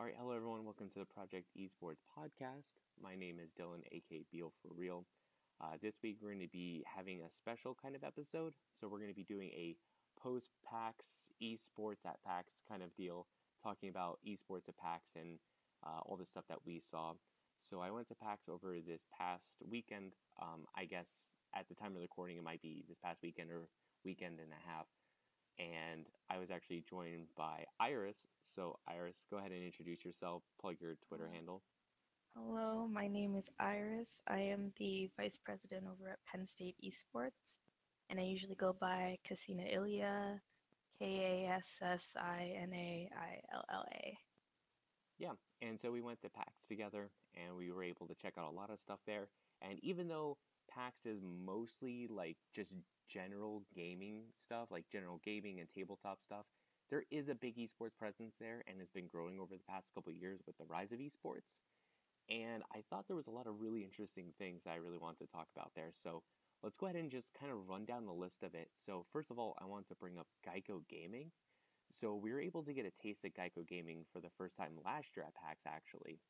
All right, hello everyone. Welcome to the Project Esports podcast. My name is Dylan, aka Beal for Real. Uh, this week we're going to be having a special kind of episode. So we're going to be doing a post PAX esports at PAX kind of deal, talking about esports at PAX and uh, all the stuff that we saw. So I went to PAX over this past weekend. Um, I guess at the time of recording, it might be this past weekend or weekend and a half and I was actually joined by Iris. So, Iris, go ahead and introduce yourself, plug your Twitter handle. Hello, my name is Iris. I am the vice president over at Penn State Esports, and I usually go by Kassina Ilya, K A S S I N A I L L A. Yeah, and so we went to PAX together, and we were able to check out a lot of stuff there. And even though PAX is mostly like just general gaming stuff, like general gaming and tabletop stuff, there is a big esports presence there and has been growing over the past couple years with the rise of esports. And I thought there was a lot of really interesting things that I really wanted to talk about there. So let's go ahead and just kind of run down the list of it. So, first of all, I want to bring up Geico Gaming. So, we were able to get a taste of Geico Gaming for the first time last year at PAX, actually.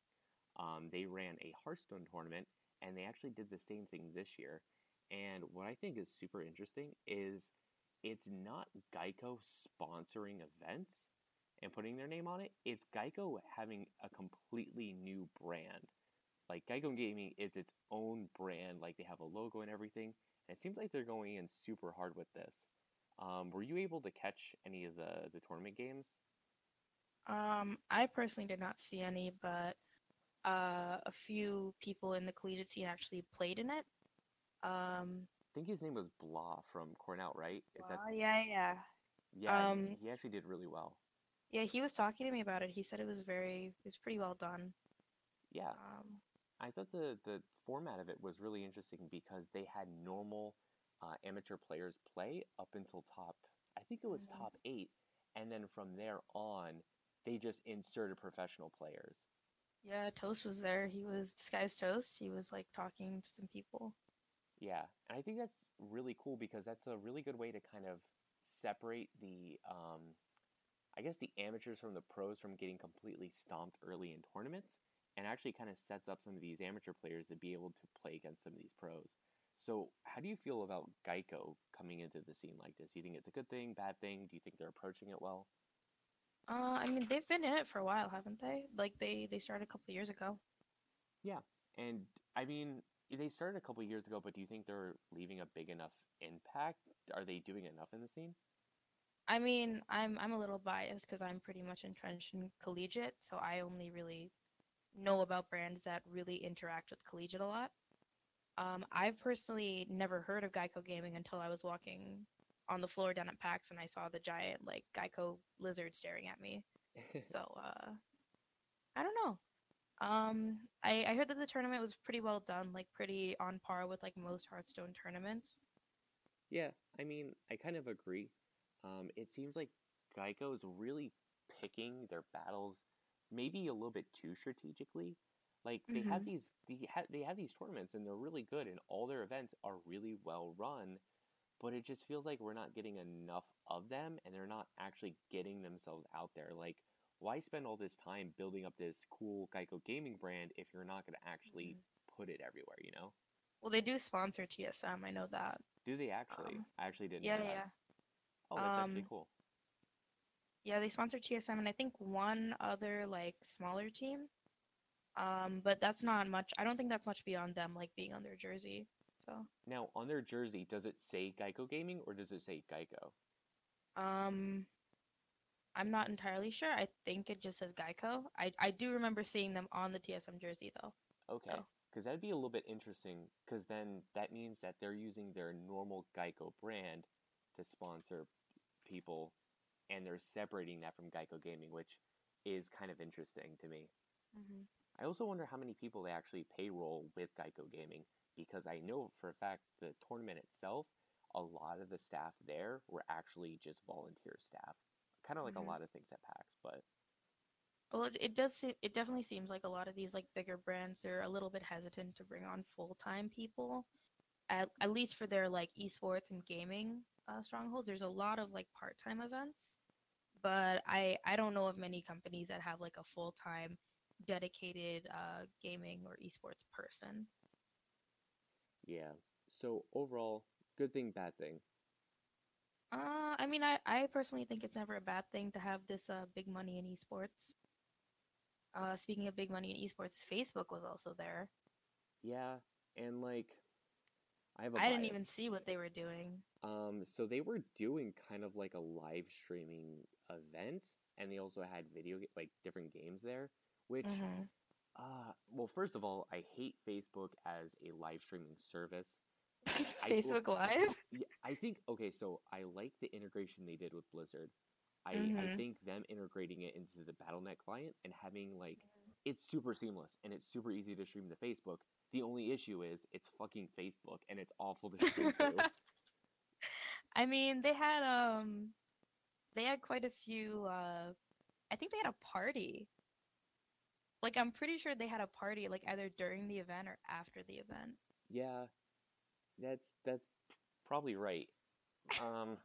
Um, they ran a Hearthstone tournament, and they actually did the same thing this year. And what I think is super interesting is it's not Geico sponsoring events and putting their name on it. It's Geico having a completely new brand. Like Geico Gaming is its own brand, like they have a logo and everything. And it seems like they're going in super hard with this. Um, were you able to catch any of the, the tournament games? Um, I personally did not see any, but uh, a few people in the collegiate scene actually played in it. Um, I think his name was Blah from Cornell, right? Is that? yeah, yeah. Yeah, um, he actually did really well. Yeah, he was talking to me about it. He said it was very, it was pretty well done. Yeah. Um, I thought the the format of it was really interesting because they had normal uh, amateur players play up until top. I think it was mm-hmm. top eight, and then from there on, they just inserted professional players. Yeah, Toast was there. He was disguised Toast. He was like talking to some people. Yeah, and I think that's really cool because that's a really good way to kind of separate the, um, I guess, the amateurs from the pros from getting completely stomped early in tournaments, and actually kind of sets up some of these amateur players to be able to play against some of these pros. So, how do you feel about Geico coming into the scene like this? Do you think it's a good thing, bad thing? Do you think they're approaching it well? Uh, I mean, they've been in it for a while, haven't they? Like they they started a couple years ago. Yeah, and I mean, they started a couple years ago, but do you think they're leaving a big enough impact? Are they doing enough in the scene? I mean, I'm I'm a little biased because I'm pretty much entrenched in collegiate, so I only really know about brands that really interact with collegiate a lot. Um, I've personally never heard of Geico Gaming until I was walking on the floor down at PAX and I saw the giant like Geico lizard staring at me. so uh, I don't know. Um, I, I heard that the tournament was pretty well done, like pretty on par with like most Hearthstone tournaments. Yeah, I mean, I kind of agree. Um, it seems like Geico is really picking their battles maybe a little bit too strategically. Like they mm-hmm. have these, they have, they have these tournaments and they're really good, and all their events are really well run. But it just feels like we're not getting enough of them, and they're not actually getting themselves out there. Like why spend all this time building up this cool Geico gaming brand if you're not going to actually mm-hmm. put it everywhere, you know? Well, they do sponsor TSM. I know that. Do they actually? Um, I actually didn't yeah, know that. Yeah. Oh, that's um, actually cool. Yeah, they sponsor TSM and I think one other like smaller team. Um, but that's not much. I don't think that's much beyond them like being on their jersey. So now on their jersey, does it say Geico Gaming or does it say Geico? Um, I'm not entirely sure. I think it just says Geico. I, I do remember seeing them on the TSM jersey though. Okay. Because that'd be a little bit interesting. Because then that means that they're using their normal Geico brand to sponsor people, and they're separating that from Geico Gaming, which is kind of interesting to me. Mm-hmm. I also wonder how many people they actually payroll with Geico Gaming, because I know for a fact the tournament itself, a lot of the staff there were actually just volunteer staff kind of like mm-hmm. a lot of things at PAX, but well, it, it does. Se- it definitely seems like a lot of these like bigger brands are a little bit hesitant to bring on full time people, at at least for their like esports and gaming uh, strongholds. There's a lot of like part time events but I I don't know of many companies that have like a full time dedicated uh, gaming or esports person. Yeah. So overall, good thing, bad thing. Uh, I mean, I, I personally think it's never a bad thing to have this uh, big money in esports. Uh, speaking of big money in esports, Facebook was also there. Yeah, and like, I have a I didn't even see what they were doing. Um, so they were doing kind of like a live streaming event, and they also had video like different games there. Which, Mhm. Uh, well, first of all, I hate Facebook as a live streaming service. I- Facebook Live. Yeah, I think okay. So I like the integration they did with Blizzard. I, I Mhm. think them integrating it into the BattleNet client and having like it's super seamless and it's super easy to stream to Facebook. The only issue is it's fucking Facebook and it's awful to stream to. I mean, they had um, they had quite a few. Uh, I think they had a party. Like I'm pretty sure they had a party, like either during the event or after the event. yeah, that's that's probably right. Um,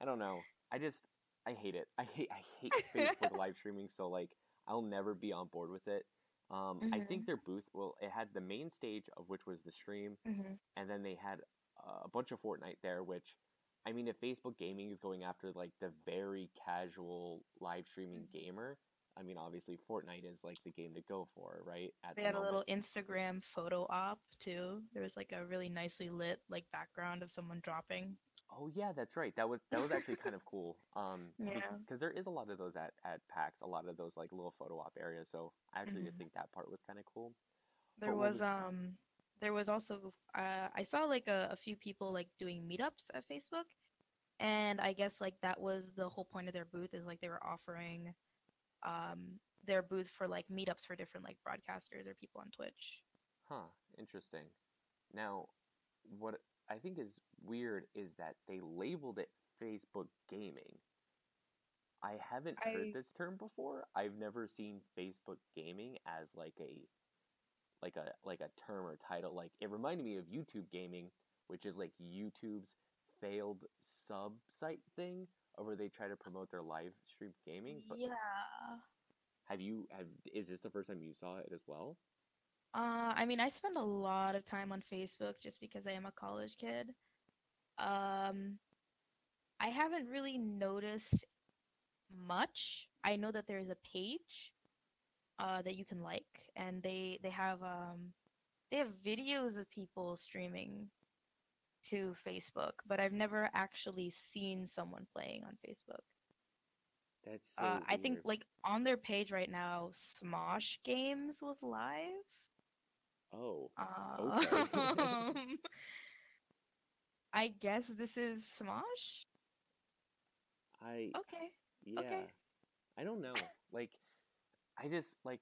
I don't know. I just I hate it. I hate I hate Facebook live streaming. So like I'll never be on board with it. Um, I Mhm. think their booth. Well, it had the main stage of which was the stream, Mm-hmm. and then they had uh, a bunch of Fortnite there, which I mean, if Facebook Gaming is going after like the very casual live streaming gamer, I mean, obviously Fortnite is like the game to go for, right? At They the had a little. Instagram photo op too. There was like a really nicely lit like background of someone dropping. Oh yeah, that's right. That was that was actually kind of cool. Um, Yeah. because there is a lot of those at at PAX, a lot of those like little photo op areas. So I actually did Mhm. think that part was kind of cool. There was was- um there was also uh I saw like a, a few people like doing meetups at Facebook and I guess like that was the whole point of their booth is like they were offering um their booth for like meetups for different like broadcasters or people on Twitch. Huh, interesting. Now, what I think is weird is that they labeled it Facebook gaming. I haven't I- heard this term before. I've never seen Facebook gaming as like a like a like a term or title. Like it reminded me of YouTube gaming, which is like YouTube's failed sub site thing, where they try to promote their live stream gaming. But yeah. have you have is this the first time you saw it as well? Uh, I mean, I spend a lot of time on Facebook just because I am a college kid. Um, I haven't really noticed much. I know that there is a page uh, that you can like, and they they have um they have videos of people streaming to Facebook, but I've never actually seen someone playing on Facebook. That's so uh, I think like on their page right now, Smosh Games was live. oh Um, I guess this is Smosh. I Okay. Yeah. I don't know. Like, I just like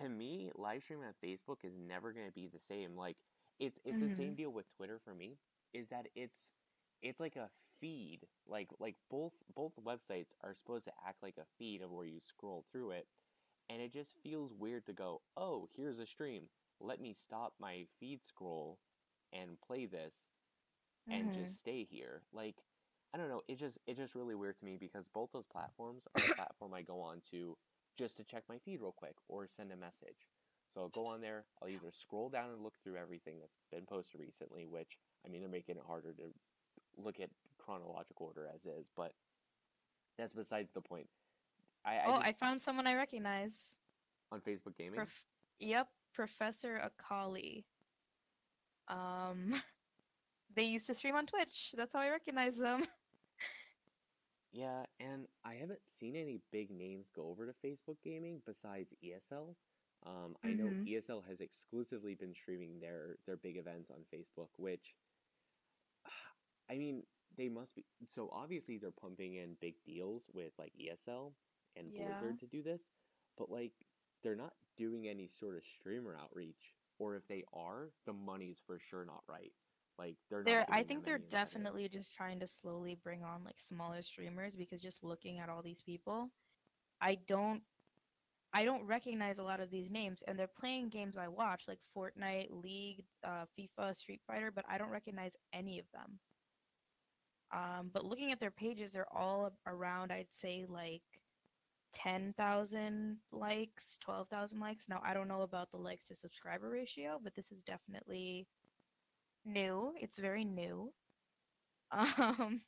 to me, live streaming on Facebook is never gonna be the same. Like, it's it's the same deal with Twitter for me. Is that it's it's like a feed. Like like both both websites are supposed to act like a feed of where you scroll through it, and it just feels weird to go, oh, here's a stream. Let me stop my feed scroll and play this and Mhm. just stay here. Like I don't know, it just it just really weird to me because both those platforms are a platform I go on to just to check my feed real quick or send a message. So I'll go on there, I'll either scroll down and look through everything that's been posted recently, which I mean they're making it harder to look at chronological order as is, but that's besides the point. I, I oh, just I found someone I recognize. on Facebook gaming. Prof- yep, Professor Akali. Um, they used to stream on Twitch. That's how I recognize them. Yeah, and I haven't seen any big names go over to Facebook Gaming besides ESL. Um, I know Mhm. ESL has exclusively been streaming their their big events on Facebook, which I mean they must be. So obviously they're pumping in big deals with like ESL and Yeah. Blizzard to do this, but like they're not doing any sort of streamer outreach, or if they are, the money's for sure not right. Like they're not. They're, I think they're definitely just trying to slowly bring on like smaller streamers because just looking at all these people, I don't, I don't recognize a lot of these names, and they're playing games I watch like Fortnite, League, uh, FIFA, Street Fighter, but I don't recognize any of them. Um, but looking at their pages, they're all around, I'd say, like 10,000 likes, 12,000 likes. Now, I don't know about the likes to subscriber ratio, but this is definitely new. It's very new. Um,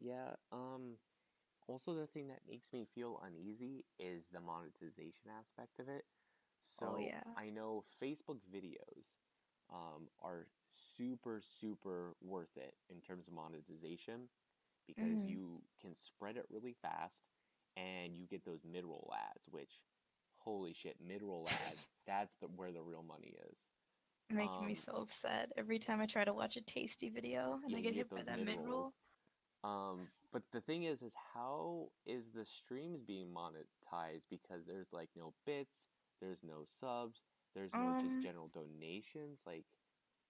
Yeah, um, also the thing that makes me feel uneasy is the monetization aspect of it. oh So yeah. I know Facebook videos um, are super, super worth it in terms of monetization because hmm you can spread it really fast and you get those mid-roll ads, which, holy shit, mid-roll ads, that's the, where the real money is. Making me Um, so upset every time I try to watch a tasty video and yeah, I get get hit by that mid mid roll. Um, but the thing is, is how is the streams being monetized? Because there's like no bits, there's no subs, there's no just Um, general donations. Like,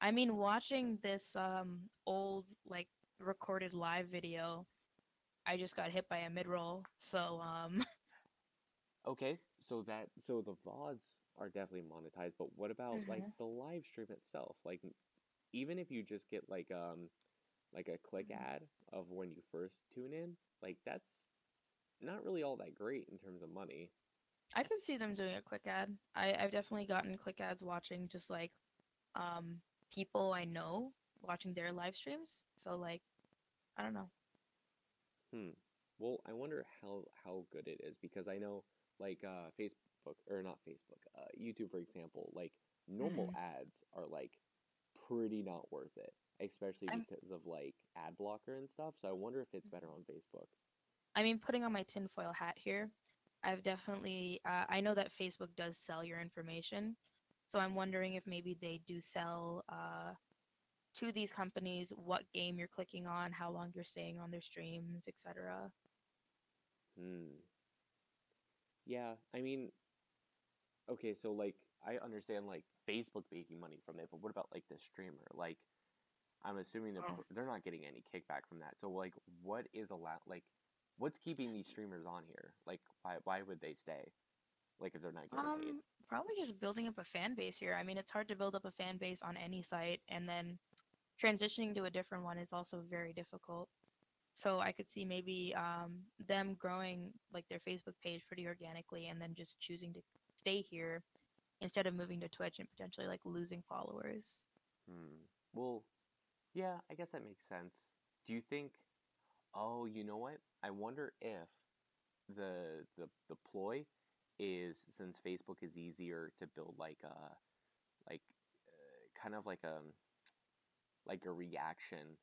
I mean, watching this um old like recorded live video, I just got hit by a mid roll. So um, okay, so that so the VODs are definitely monetized, but what about like mhm, the live stream itself? Like, even if you just get like um like a click mhm. ad of when you first tune in, like that's not really all that great in terms of money. I could see them doing a click ad. I I've definitely gotten click ads watching just like um people I know watching their live streams. So like I don't know. Hmm. Well, I wonder how how good it is because I know like uh Facebook or not Facebook, uh YouTube for example, like normal hmm ads are like pretty not worth it, especially I'm because of like ad blocker and stuff. So I wonder if it's better mhm. on Facebook. I mean, putting on my tinfoil hat here, I've definitely, uh, I know that Facebook does sell your information. So I'm wondering if maybe they do sell uh, to these companies what game you're clicking on, how long you're staying on their streams, etc. Hmm. Yeah, I mean, okay, so like I understand like Facebook making money from it, but what about like the streamer? Like I'm assuming they're Oh. they're not getting any kickback from that. So like what is allowed like what's keeping these streamers on here? Like why why would they stay? Like if they're not getting paid? Um, probably just building up a fan base here. I mean, it's hard to build up a fan base on any site, and then transitioning to a different one is also very difficult. So I could see maybe um, them growing like their Facebook page pretty organically, and then just choosing to stay here instead of moving to Twitch and potentially like losing followers. Hmm. Well, yeah, I guess that makes sense. Do you think oh, you know what? I wonder if the the the ploy is since Facebook is easier to build like a like uh, kind of like a like a reaction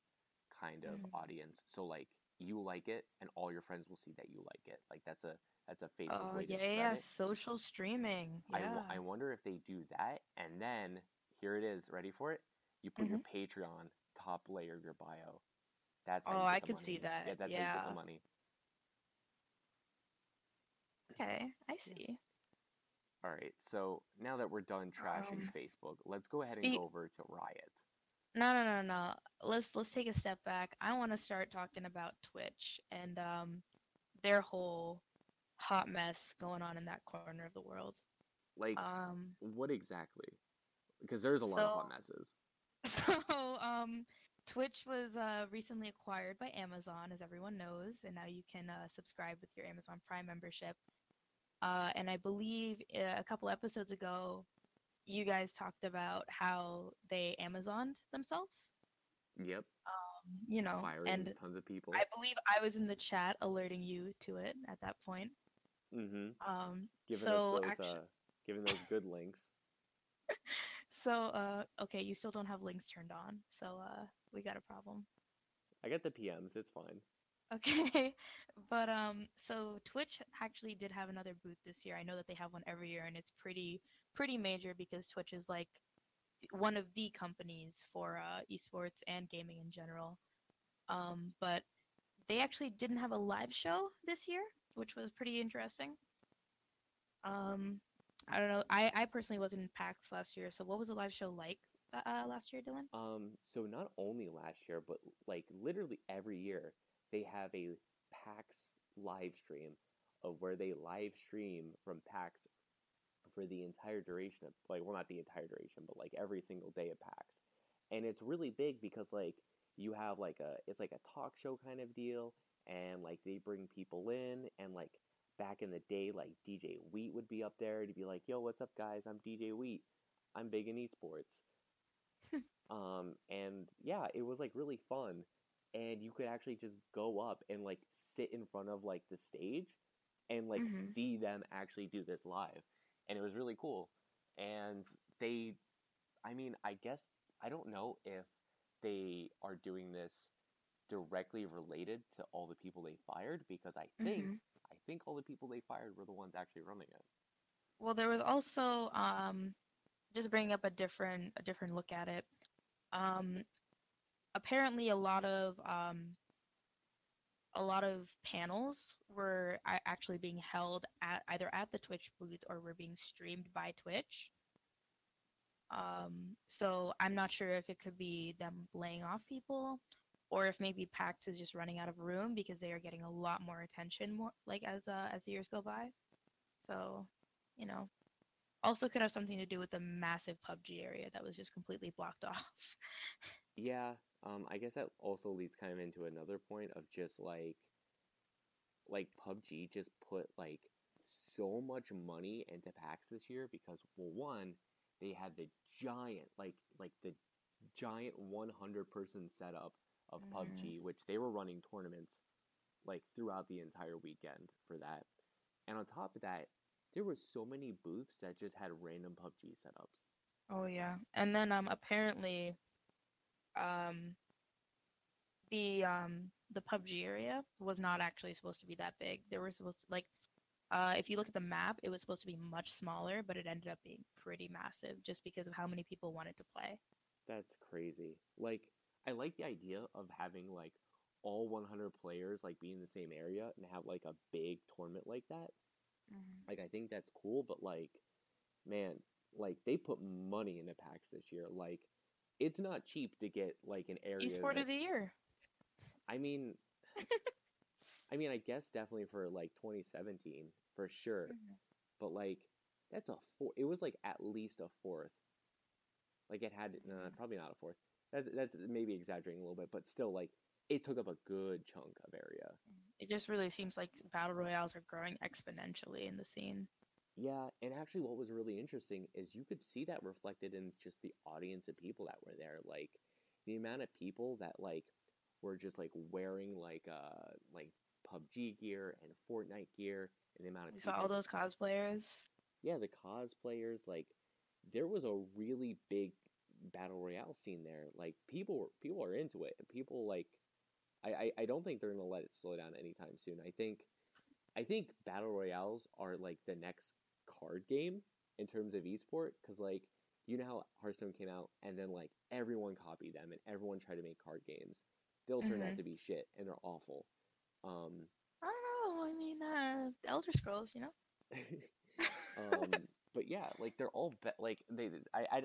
kind of Mhm. audience. So like you like it and all your friends will see that you like it. Like that's a that's a Facebook Oh way to yeah, spread yeah, it. social streaming. Yeah. I wonder if they do that and then here it is, ready for it? You put your hmm Patreon top layer of your bio. That's Oh, I could see that. Yeah, that. that's how you get the money. Okay, I Yeah. see. All right. So now that we're done trashing Um, Facebook, let's go ahead and go over to Riot. No, no, no, no. Let's let's take a step back. I want to start talking about Twitch and um their whole hot mess going on in that corner of the world. Like, Um what exactly? Because there's a lot of hot messes. so um Twitch was uh recently acquired by Amazon as everyone knows and now you can uh, subscribe with your Amazon Prime membership. Uh and I believe uh, a couple episodes ago you guys talked about how they Amazoned themselves. Yep. Um, you know, Firing and tons of people. I believe I was in the chat alerting you to it at that point. Mm-hmm. Um, Giving so us those, actually, uh, giving those good links. so uh, okay, you still don't have links turned on, so uh, we got a problem. I get the PMs. It's fine. Okay, but um, so Twitch actually did have another booth this year. I know that they have one every year, and it's pretty pretty major because Twitch is like one of the companies for uh, esports and gaming in general. Um, but they actually didn't have a live show this year, which was pretty interesting. Um, I don't know. I, I personally wasn't in PAX last year, so what was the live show like uh, last year, Dylan? Um, so not only last year, but like literally every year, they have a PAX live stream of where they live stream from PAX for the entire duration of like well not the entire duration, but like every single day of PAX. And it's really big because like you have like a it's like a talk show kind of deal and like they bring people in and like back in the day like DJ Wheat would be up there to be like, "Yo, what's up guys? I'm DJ Wheat. I'm big in esports." um and yeah, it was like really fun and you could actually just go up and like sit in front of like the stage and like Mhm. see them actually do this live and it was really cool and they i mean i guess i don't know if they are doing this directly related to all the people they fired because i think Mhm. i think all the people they fired were the ones actually running it Well, there was also um, just bringing up a different a different look at it. Um, apparently, a lot of um, a lot of panels were actually being held at either at the Twitch booth or were being streamed by Twitch. Um, so I'm not sure if it could be them laying off people, or if maybe PAX is just running out of room because they are getting a lot more attention, more like as uh, as the years go by. So, you know, also could have something to do with the massive PUBG area that was just completely blocked off. Yeah, um, I guess that also leads kind of into another point of just like, like PUBG just put like so much money into PAX this year because well, one, they had the giant like like the giant 100 person setup of Mhm. PUBG, which they were running tournaments like throughout the entire weekend for that, and on top of that, there were so many booths that just had random PUBG setups. Oh yeah. And then um apparently um the um the PUBG area was not actually supposed to be that big. They were supposed to like uh if you look at the map, it was supposed to be much smaller, but it ended up being pretty massive just because of how many people wanted to play. That's crazy. Like, I like the idea of having like all 100 players like be in the same area and have like a big tournament like that. Like, I think that's cool, but like, man, like they put money into PAX this year. Like, it's not cheap to get like an area. Esport of the year. I mean, I mean, I guess definitely for like 2017 for sure. Mhm. But like, that's a four. It was like at least a fourth. Like it had, no, Mhm. probably not a fourth. That's that's maybe exaggerating a little bit, but still, like it took up a good chunk of area. It just really seems like battle royales are growing exponentially in the scene. Yeah, and actually, what was really interesting is you could see that reflected in just the audience of people that were there. Like the amount of people that like were just like wearing like uh like PUBG gear and Fortnite gear, and the amount of We saw all those cosplayers. yeah, the cosplayers, like there was a really big battle royale scene there. Like people people are into it. People like I, I, I don't think they're gonna let it slow down anytime soon. I think I think battle royales are like the next card game in terms of esport because like you know how Hearthstone came out and then like everyone copied them and everyone tried to make card games. They'll turn out Mhm. to be shit and they're awful. Um, I don't know. I mean, uh, Elder Scrolls, you know. um, but yeah, like they're all be- like they. I, I,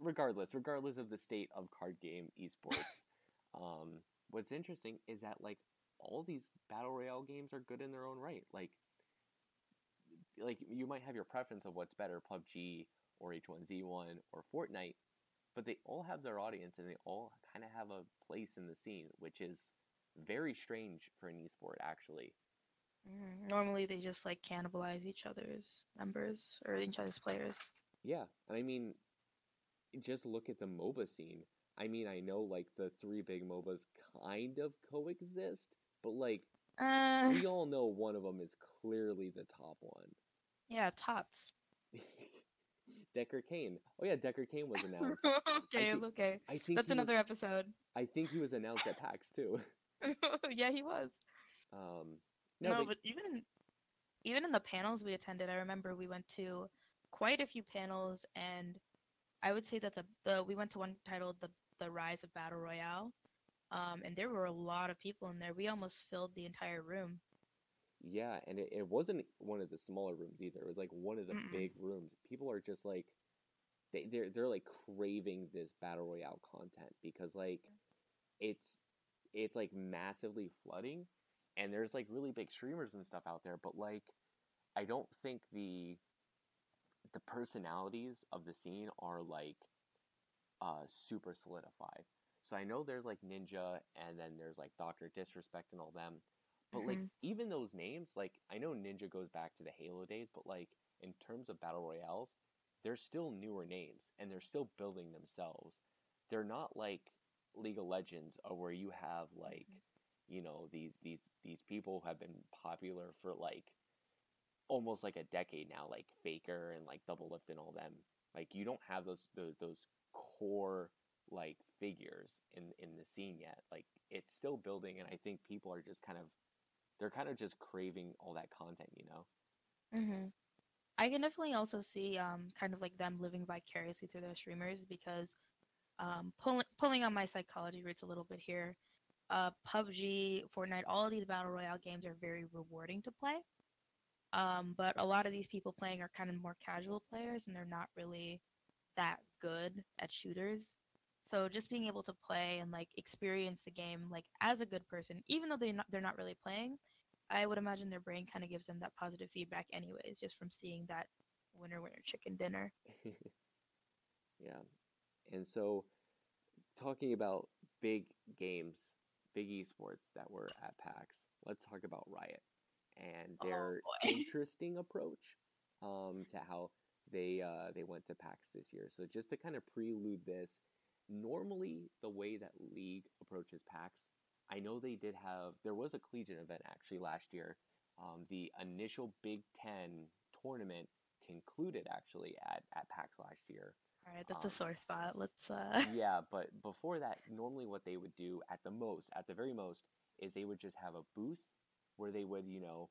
regardless, regardless of the state of card game esports, um, what's interesting is that like all these battle royale games are good in their own right. Like, like you might have your preference of what's better, PUBG or H1Z1 or Fortnite, but they all have their audience and they all kind of have a place in the scene, which is very strange for an esport actually. Mhm. Normally, they just like cannibalize each other's members or each other's players. Yeah, and I mean, just look at the MOBA scene. I mean, I know like the three big MOBAs kind of coexist, but like Uh, we all know one of them is clearly the top one. yeah, tots. Deckard Cain. Oh yeah, Deckard Cain was announced. okay, thi- okay. I think That's another Was, episode. I think he was announced at PAX too. yeah, he was. Um, No, no, but, but, even even in the panels we attended, I remember we went to quite a few panels, and I would say that the, the we went to one titled the the Rise of Battle Royale, um, and there were a lot of people in there. We almost filled the entire room. yeah, and it, it wasn't one of the smaller rooms either. It was like one of the Mm-mm. big rooms. People are just like they they're they're like craving this battle royale content because like it's it's like massively flooding and there's like really big streamers and stuff out there but like i don't think the the personalities of the scene are like uh super solidified So I know there's like Ninja and then there's like Doctor Disrespect and all them. But like Mhm. even those names, like I know Ninja goes back to the Halo days, but like in terms of battle royales, they're still newer names and they're still building themselves. They're not like League of Legends or where you have like Mhm. you know these these these people who have been popular for like almost like a decade now, like Faker and like Doublelift and all them. Like you don't have those those, those core like figures in in the scene yet. Like it's still building, and I think people are just kind of they're kind of just craving all that content, you know. hmm I can definitely also see um kind of like them living vicariously through their streamers because um pulling pulling on my psychology roots a little bit here. Uh, PUBG, Fortnite, all of these battle royale games are very rewarding to play. Um, but a lot of these people playing are kind of more casual players, and they're not really that good at shooters. So just being able to play and like experience the game like as a good person, even though they're not they're not really playing, I would imagine their brain kind of gives them that positive feedback anyways, just from seeing that winner winner chicken dinner. yeah, and so talking about big games, big esports that were at PAX, let's talk about Riot and Oh, their boy. interesting approach um, to how they uh, they went to PAX this year. So just to kind of prelude this, normally the way that League approaches PAX, I know they did have there was a collegiate event actually last year. Um, the initial Big Ten tournament concluded actually at, at PAX last year. All right, that's Um, a sore spot. Let's uh yeah, but before that, normally what they would do at the most, at the very most, is they would just have a booth where they would, you know,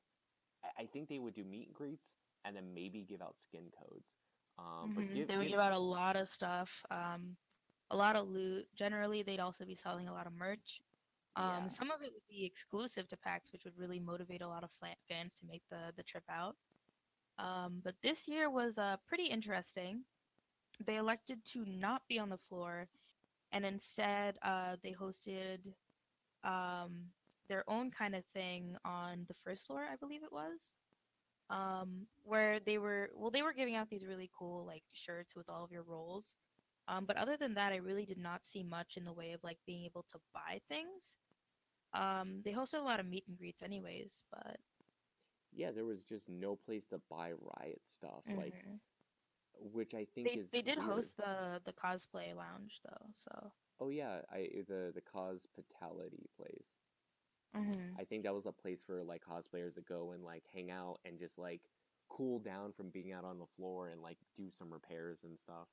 I- think they would do meet and greets and then maybe give out skin codes. Um, but mhm, give, they would give- give out a lot of stuff, um a lot of loot. Generally, they'd also be selling a lot of merch. Um, Yeah. some of it would be exclusive to PAX, which would really motivate a lot of fans to make the the trip out. Um, but this year was uh, pretty interesting. They elected to not be on the floor, and instead uh, they hosted um, their own kind of thing on the first floor, I believe it was, um, where they were well, they were giving out these really cool like shirts with all of your roles. Um, but other than that, I really did not see much in the way of like being able to buy things. Um, they hosted a lot of meet and greets, anyways. But yeah, there was just no place to buy Riot stuff, like Mhm. which I think they is they did weird. host the the cosplay lounge though, so Oh yeah, I the the cospitality place. Mhm. I think that was a place for like cosplayers to go and like hang out and just like cool down from being out on the floor and like do some repairs and stuff.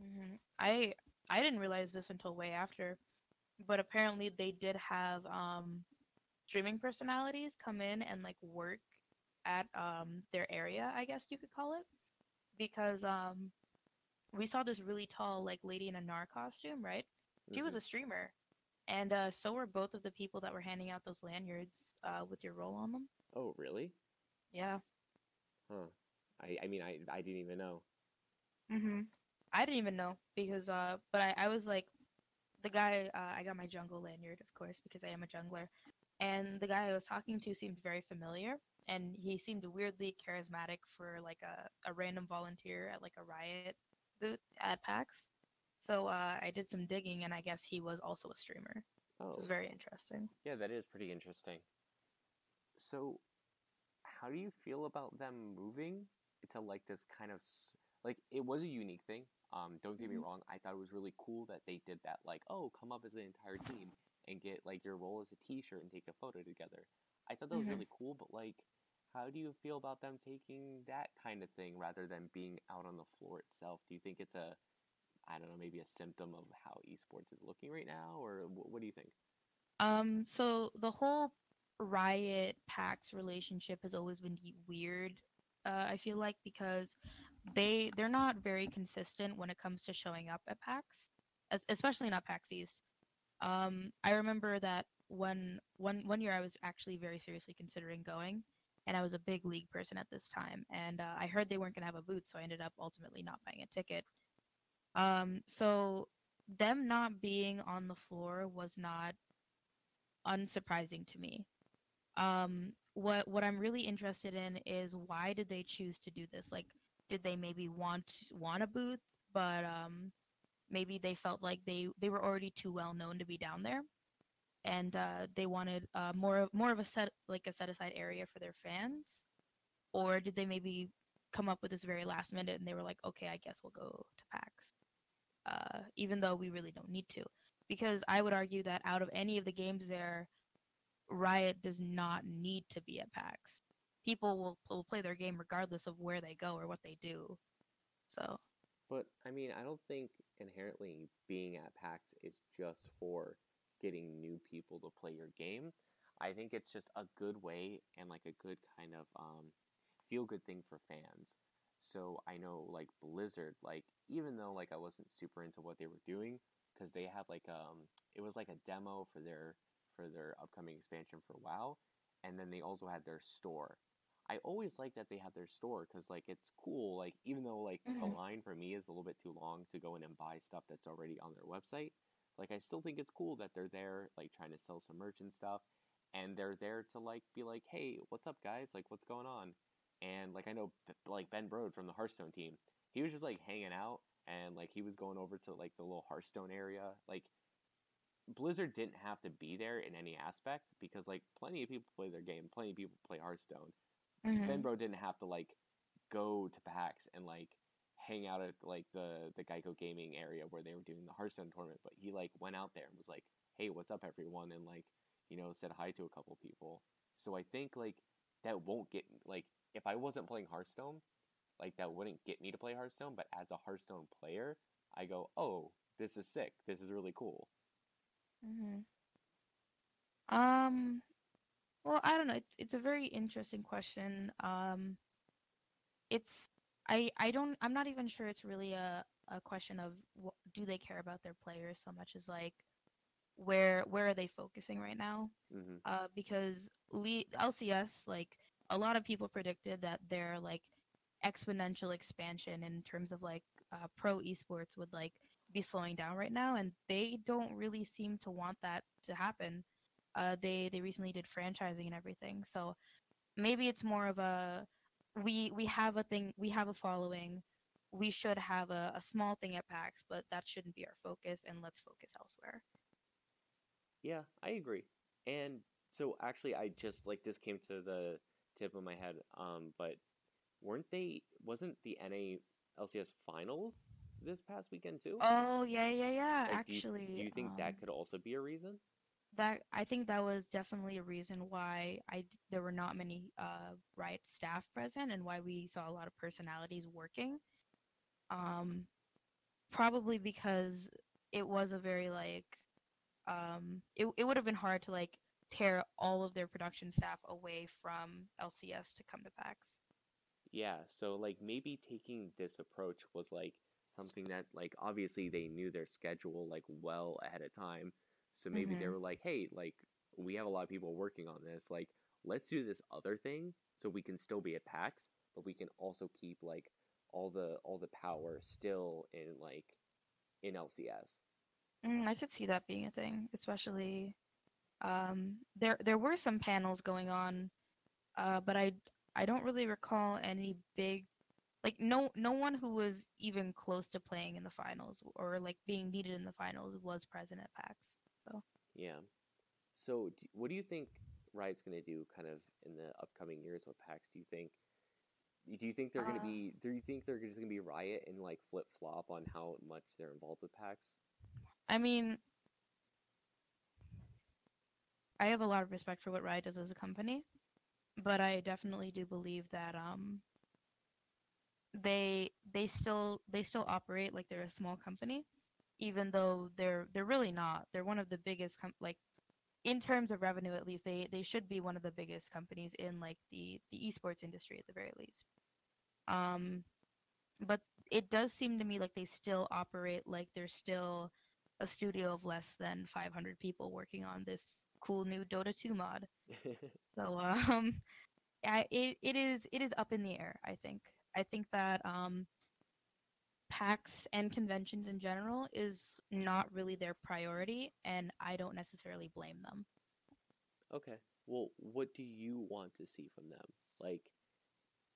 Mhm. I I didn't realize this until way after, but apparently they did have um streaming personalities come in and like work at um their area, I guess you could call it, because um we saw this really tall like lady in a Gnar costume, right? She was Mhm. a streamer, and uh, so were both of the people that were handing out those lanyards uh, with your role on them. Oh really? Yeah. Huh. I I mean I I didn't even know. Mm-hmm. I didn't even know because, uh, but I, I was like, the guy, uh, I got my jungle lanyard, of course, because I am a jungler. And the guy I was talking to seemed very familiar, and he seemed weirdly charismatic for like a, a random volunteer at like a riot booth at PAX. So uh, I did some digging, and I guess he was also a streamer. Oh. It was very interesting. Yeah, that is pretty interesting. So, how do you feel about them moving to like this kind of like it was a unique thing. Um, don't get me Mhm. wrong, I thought it was really cool that they did that. Like, oh, come up as an entire team and get like your role as a T-shirt and take a photo together. I thought that was Mhm. really cool, but like, how do you feel about them taking that kind of thing rather than being out on the floor itself? Do you think it's a I don't know, maybe a symptom of how esports is looking right now, or wh- what do you think? Um, so the whole Riot PAX relationship has always been weird. Uh, I feel like because they they're not very consistent when it comes to showing up at PAX, as, especially not PAX East. Um, I remember that when one one year I was actually very seriously considering going, and I was a big league person at this time, and uh, I heard they weren't gonna have a booth, so I ended up ultimately not buying a ticket. Um, so them not being on the floor was not unsurprising to me. Um, what what I'm really interested in is why did they choose to do this? Like, did they maybe want want a booth, but um, maybe they felt like they they were already too well known to be down there. And uh, they wanted uh, more more of a set like a set aside area for their fans? Or did they maybe come up with this very last minute and they were like okay i guess we'll go to pax uh, even though we really don't need to? Because i would argue that out of any of the games there riot does not need to be at pax people will, will play their game regardless of where they go or what they do so But I mean, I don't think inherently being at PAX is just for getting new people to play your game. I think it's just a good way and like a good kind of um, feel good thing for fans. So I know like Blizzard, like even though like I wasn't super into what they were doing, because they had like um it was like a demo for their for their upcoming expansion for WoW, and then they also had their store. I always like that they have their store because like it's cool. Like even though like the Mhm. line for me is a little bit too long to go in and buy stuff that's already on their website, like I still think it's cool that they're there like trying to sell some merch and stuff, and they're there to like be like, hey, what's up, guys? Like what's going on? And like I know like Ben Brode from the Hearthstone team, he was just like hanging out and like he was going over to like the little Hearthstone area, like. Blizzard didn't have to be there in any aspect because like plenty of people play their game, plenty of people play Hearthstone. mhm. Ben Brode didn't have to like go to PAX and like hang out at like the the Geico gaming area where they were doing the Hearthstone tournament, but he like went out there and was like, "Hey, what's up, everyone?" and like you know said hi to a couple people. So I think like that won't get like if I wasn't playing Hearthstone, like that wouldn't get me to play Hearthstone. But as a Hearthstone player, I go, "Oh, this is sick. This is really cool." Hmm Um, well, I don't know. It's it's a very interesting question. Um, it's I I don't I'm not even sure it's really a a question of wh- do they care about their players so much as like where where are they focusing right now? hmm Uh, because Le- LCS like a lot of people predicted that their like exponential expansion in terms of like uh, pro esports would like be slowing down right now and they don't really seem to want that to happen. Uh, they they recently did franchising and everything so maybe it's more of a we we have a thing we have a following. We should have a, a small thing at pax but that shouldn't be our focus and let's focus elsewhere. Yeah, I agree. And so actually I just like this came to the tip of my head um but weren't they wasn't the NA LCS finals this past weekend too? oh yeah yeah yeah Like, do you- actually do you, think um, that could also be a reason? that I think that was definitely a reason why I there were not many uh, riot staff present and why we saw a lot of personalities working. Um, probably because it was a very like um, it it would have been hard to like tear all of their production staff away from LCS to come to PAX. Yeah, so like maybe taking this approach was like something that like obviously they knew their schedule like well ahead of time. So maybe they Mhm. were like, "Hey, like we have a lot of people working on this. Like let's do this other thing so we can still be at PAX, but we can also keep like all the all the power still in like in LCS." Mm, I could see that being a thing, especially um, there there were some panels going on, uh, but I I don't really recall any big like no no one who was even close to playing in the finals or like being needed in the finals was present at PAX. So Yeah. So, do, what do you think Riot's going to do kind of in the upcoming years with PAX? Do you think do you think they're going to Uh, be do you think they're just going to be Riot and like flip flop on how much they're involved with PAX? I mean, I have a lot of respect for what Riot does as a company, but I definitely do believe that um they they still they still operate like they're a small company, even though they're they're really not. They're one of the biggest com- like in terms of revenue at least they they should be one of the biggest companies in like the the esports industry at the very least. Um but it does seem to me like they still operate like they're still a studio of less than 500 people working on this cool new Dota 2 mod. So um, I, it it is it is up in the air. I think I think that um, PAX and conventions in general is not really their priority, and I don't necessarily blame them. okay. Well, what do you want to see from them? Like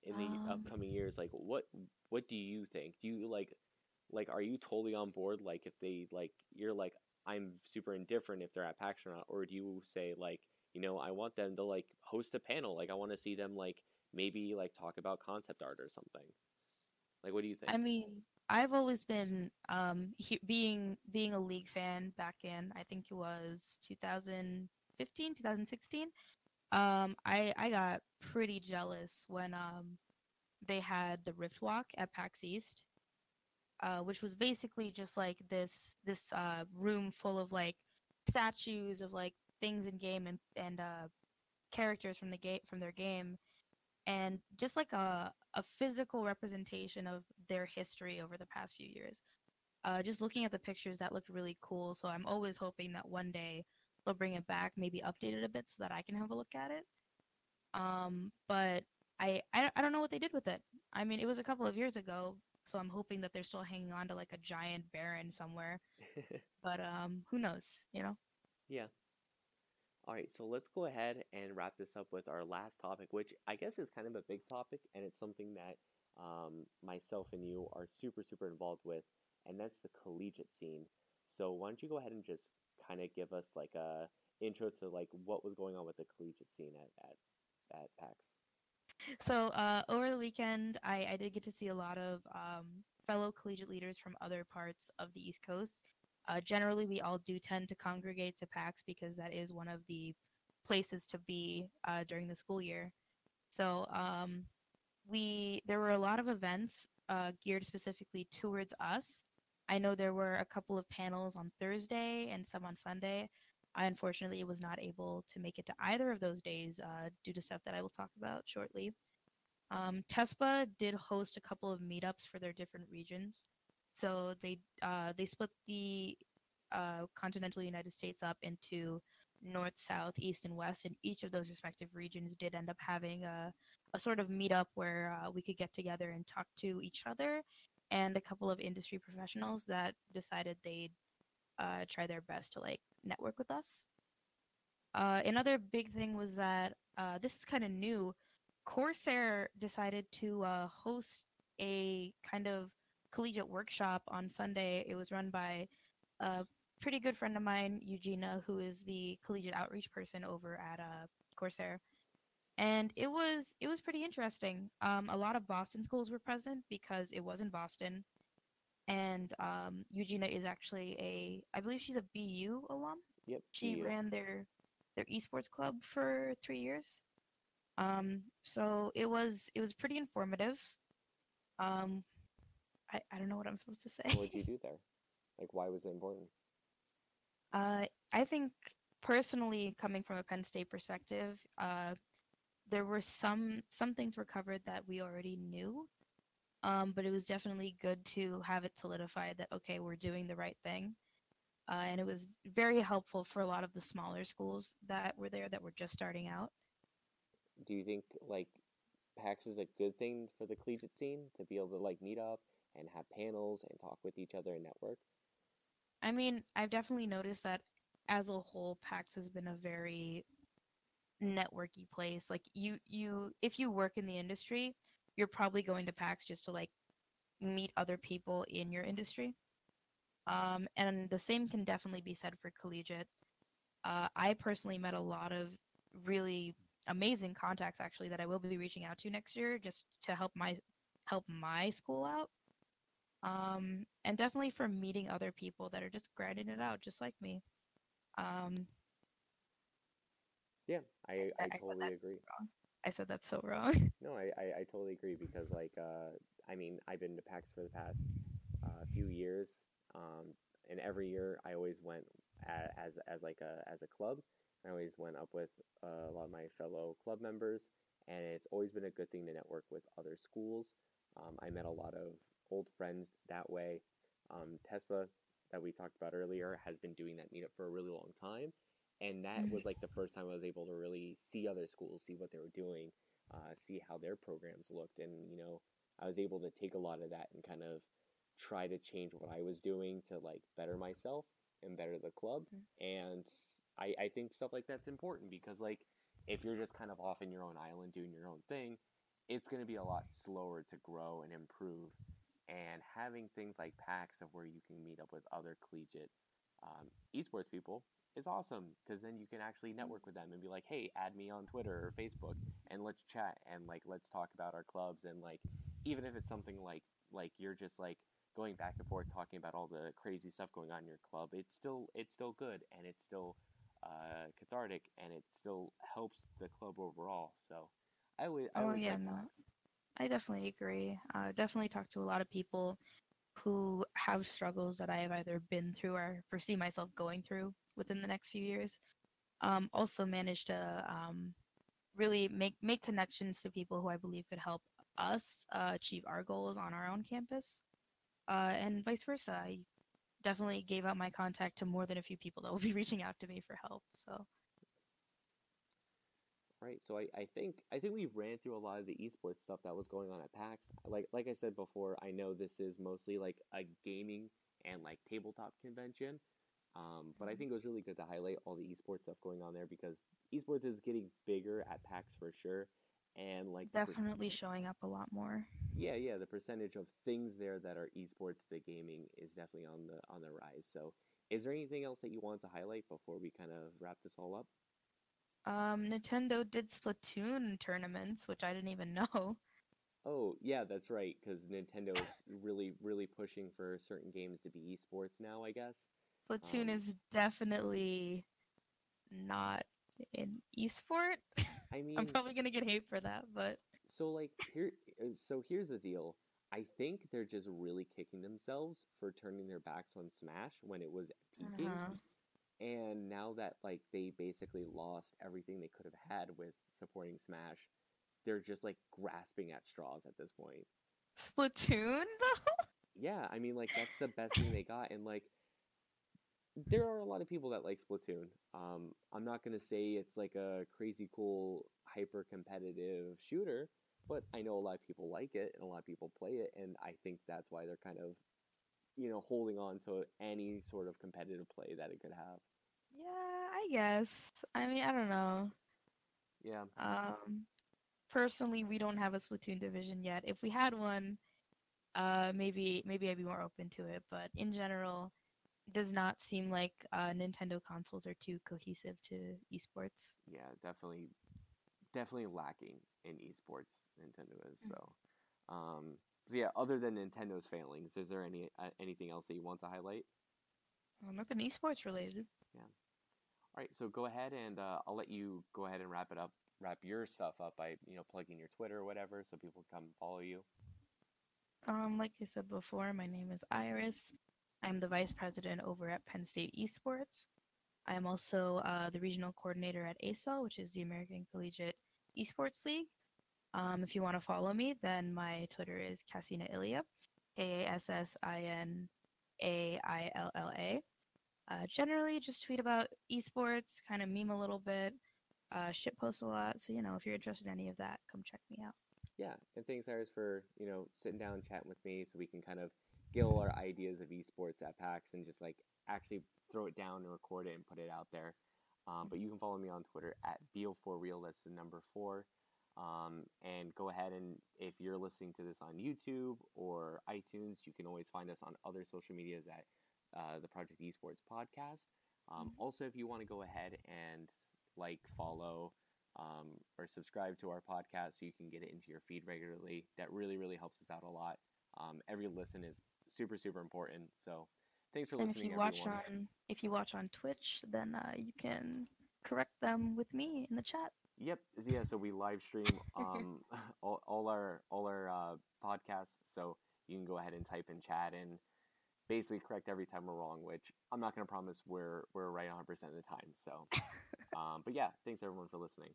in the Um, upcoming years, like what what do you think? Do you like like are you totally on board like if they like you're like i'm super indifferent if they're at pax or not or do you say like you know i want them to like host a panel like i want to see them like maybe like talk about concept art or something like what do you think I mean, I've always been um he- being being a league fan back in I think it was 2015, 2016. Um I I got pretty jealous when um they had the Rift Walk at PAX East. Uh, which was basically just like this this uh, room full of like statues of like things in game and and uh, characters from the game from their game, and just like a a physical representation of their history over the past few years. Uh, just looking at the pictures, that looked really cool. So I'm always hoping that one day they'll bring it back, maybe update it a bit so that I can have a look at it. Um, but I, I I don't know what they did with it. I mean, it was a couple of years ago, so I'm hoping that they're still hanging on to like a giant baron somewhere. But um, who knows? You know. Yeah. All right, so let's go ahead and wrap this up with our last topic, which I guess is kind of a big topic, and it's something that um, myself and you are super, super involved with, and that's the collegiate scene. So why don't you go ahead and just kind of give us like a intro to like what was going on with the collegiate scene at at, at PAX? So uh, over the weekend, I, I did get to see a lot of um, fellow collegiate leaders from other parts of the East Coast. Uh, generally, we all do tend to congregate to PAX because that is one of the places to be uh, during the school year. So um, we there were a lot of events uh, geared specifically towards us. I know there were a couple of panels on Thursday and some on Sunday. I unfortunately was not able to make it to either of those days uh, due to stuff that I will talk about shortly. Um, TESPA did host a couple of meetups for their different regions. So they uh, they split the uh, continental United States up into north, south, east, and west, and each of those respective regions did end up having a, a sort of meetup where uh, we could get together and talk to each other and a couple of industry professionals that decided they'd uh, try their best to like network with us. Uh, another big thing was that uh, this is kind of new. Corsair decided to uh, host a kind of collegiate workshop on Sunday. It was run by a pretty good friend of mine, Eugenia, who is the collegiate outreach person over at uh, Corsair. And it was it was pretty interesting. Um, a lot of Boston schools were present because it was in Boston, and um, Eugenia is actually a I believe she's a BU alum. Yep. She ran their their esports club for three years. Um, so it was it was pretty informative. Um, I, I don't know what I'm supposed to say. What did you do there? Like, why was it important? Uh, I think personally, coming from a Penn State perspective, uh, there were some some things were covered that we already knew, um, but it was definitely good to have it solidified that okay, we're doing the right thing, uh, and it was very helpful for a lot of the smaller schools that were there that were just starting out. Do you think like PAX is a good thing for the collegiate scene to be able to like meet up and have panels and talk with each other and network? I mean, I've definitely noticed that as a whole, PAX has been a very networky place. Like you, you, if you work in the industry, you're probably going to PAX just to like meet other people in your industry. Um, and the same can definitely be said for collegiate. Uh, I personally met a lot of really amazing contacts actually that I will be reaching out to next year just to help my help my school out. Um, and definitely for meeting other people that are just grinding it out just like me. Um, Yeah, I, I- I totally agree. I said that's so wrong. No, I, I, I totally agree because like uh, I mean I've been to PAX for the past uh, few years, um, and every year I always went as as like a as a club. I always went up with uh, a lot of my fellow club members, and it's always been a good thing to network with other schools. Um, I met a lot of old friends that way. Um, TESPA that we talked about earlier has been doing that meetup for a really long time, and that was like the first time I was able to really see other schools, see what they were doing, uh, see how their programs looked, and you know, I was able to take a lot of that and kind of try to change what I was doing to like better myself and better the club. Mm. And I, I think stuff like that's important because like if you're just kind of off in your own island doing your own thing, it's going to be a lot slower to grow and improve and having things like PAX of where you can meet up with other collegiate um, esports people is awesome because then you can actually network with them and be like, hey, add me on Twitter or Facebook and let's chat and like let's talk about our clubs and like even if it's something like like you're just like going back and forth talking about all the crazy stuff going on in your club, it's still it's still good and it's still uh, cathartic and it still helps the club overall. So I would I Oh always yeah, like no. PAX. I definitely agree. Uh, definitely talk to a lot of people who have struggles that I have either been through or foresee myself going through within the next few years. Um, also managed to um, really make make connections to people who I believe could help us uh, achieve our goals on our own campus, uh, and vice versa. I definitely gave out my contact to more than a few people that will be reaching out to me for help. So Right. So I, I think I think we've ran through a lot of the esports stuff that was going on at PAX. Like like I said before, I know this is mostly like a gaming and like tabletop convention. Um, but I Mhm. think it was really good to highlight all the esports stuff going on there because esports is getting bigger at PAX for sure. And like definitely showing up a lot more. yeah, yeah, the percentage of things there that are esports to gaming is definitely on the on the rise. So is there anything else that you want to highlight before we kind of wrap this all up? Um, Nintendo did Splatoon tournaments, which I didn't even know. Oh, yeah, that's right, because Nintendo's really, really pushing for certain games to be esports now, I guess. Splatoon Um, is definitely not an esport. I mean, I'm probably gonna get hate for that, but so like here, uh, so here's the deal. I think they're just really kicking themselves for turning their backs on Smash when it was peaking, uh, and now that like they basically lost everything they could have had with supporting Smash, they're just like grasping at straws at this point. Splatoon though. Yeah, I mean, like that's the best thing they got, and like there are a lot of people that like Splatoon. Um, I'm not gonna say it's like a crazy cool, hyper competitive shooter, but I know a lot of people like it and a lot of people play it, and I think that's why they're kind of, you know, holding on to any sort of competitive play that it could have. yeah, I guess. I mean, I don't know. Yeah, Um, personally, we don't have a Splatoon division yet. If we had one, uh, maybe maybe I'd be more open to it. But in general, it does not seem like uh, Nintendo consoles are too cohesive to esports. yeah, definitely, definitely lacking in esports. Nintendo is Mm. so. Um, so yeah, other than Nintendo's failings, is there any uh, anything else that you want to highlight? Well, nothing esports related. Yeah. All right, so go ahead and uh, I'll let you go ahead and wrap it up, wrap your stuff up by you know plugging your Twitter or whatever, so people come follow you. Um, like I said before, my name is Iris. I'm the vice president over at Penn State Esports. I am also uh, the regional coordinator at ACEL, which is the American Collegiate Esports League. Um, if you want to follow me, then my Twitter is Cassina Ilia, A S S I N A I L L A. Uh, generally, just tweet about esports, kind of meme a little bit, uh, shit post a lot. So, you know, if you're interested in any of that, come check me out. Yeah, and thanks, Iris, for you know sitting down and chatting with me, so we can kind of get all our ideas of esports at PAX and just like actually throw it down and record it and put it out there. Um, but you can follow me on Twitter at Beal4Real. That's the number four. Um, and go ahead and if you're listening to this on YouTube or iTunes, you can always find us on other social medias at uh, the Project Esports podcast. Um, Mhm. Also, if you want to go ahead and like, follow, um, or subscribe to our podcast so you can get it into your feed regularly, that really, really helps us out a lot. Um, every listen is super, super important. So, thanks for and if listening, you watch everyone. on if you watch on Twitch, then uh, you can correct them with me in the chat. Yep. Yeah. So we live stream um, all, all our all our uh, podcasts. So you can go ahead and type in chat and basically correct every time we're wrong. Which I'm not going to promise we're we're right 100 percent of the time. So, um, but yeah, thanks everyone for listening.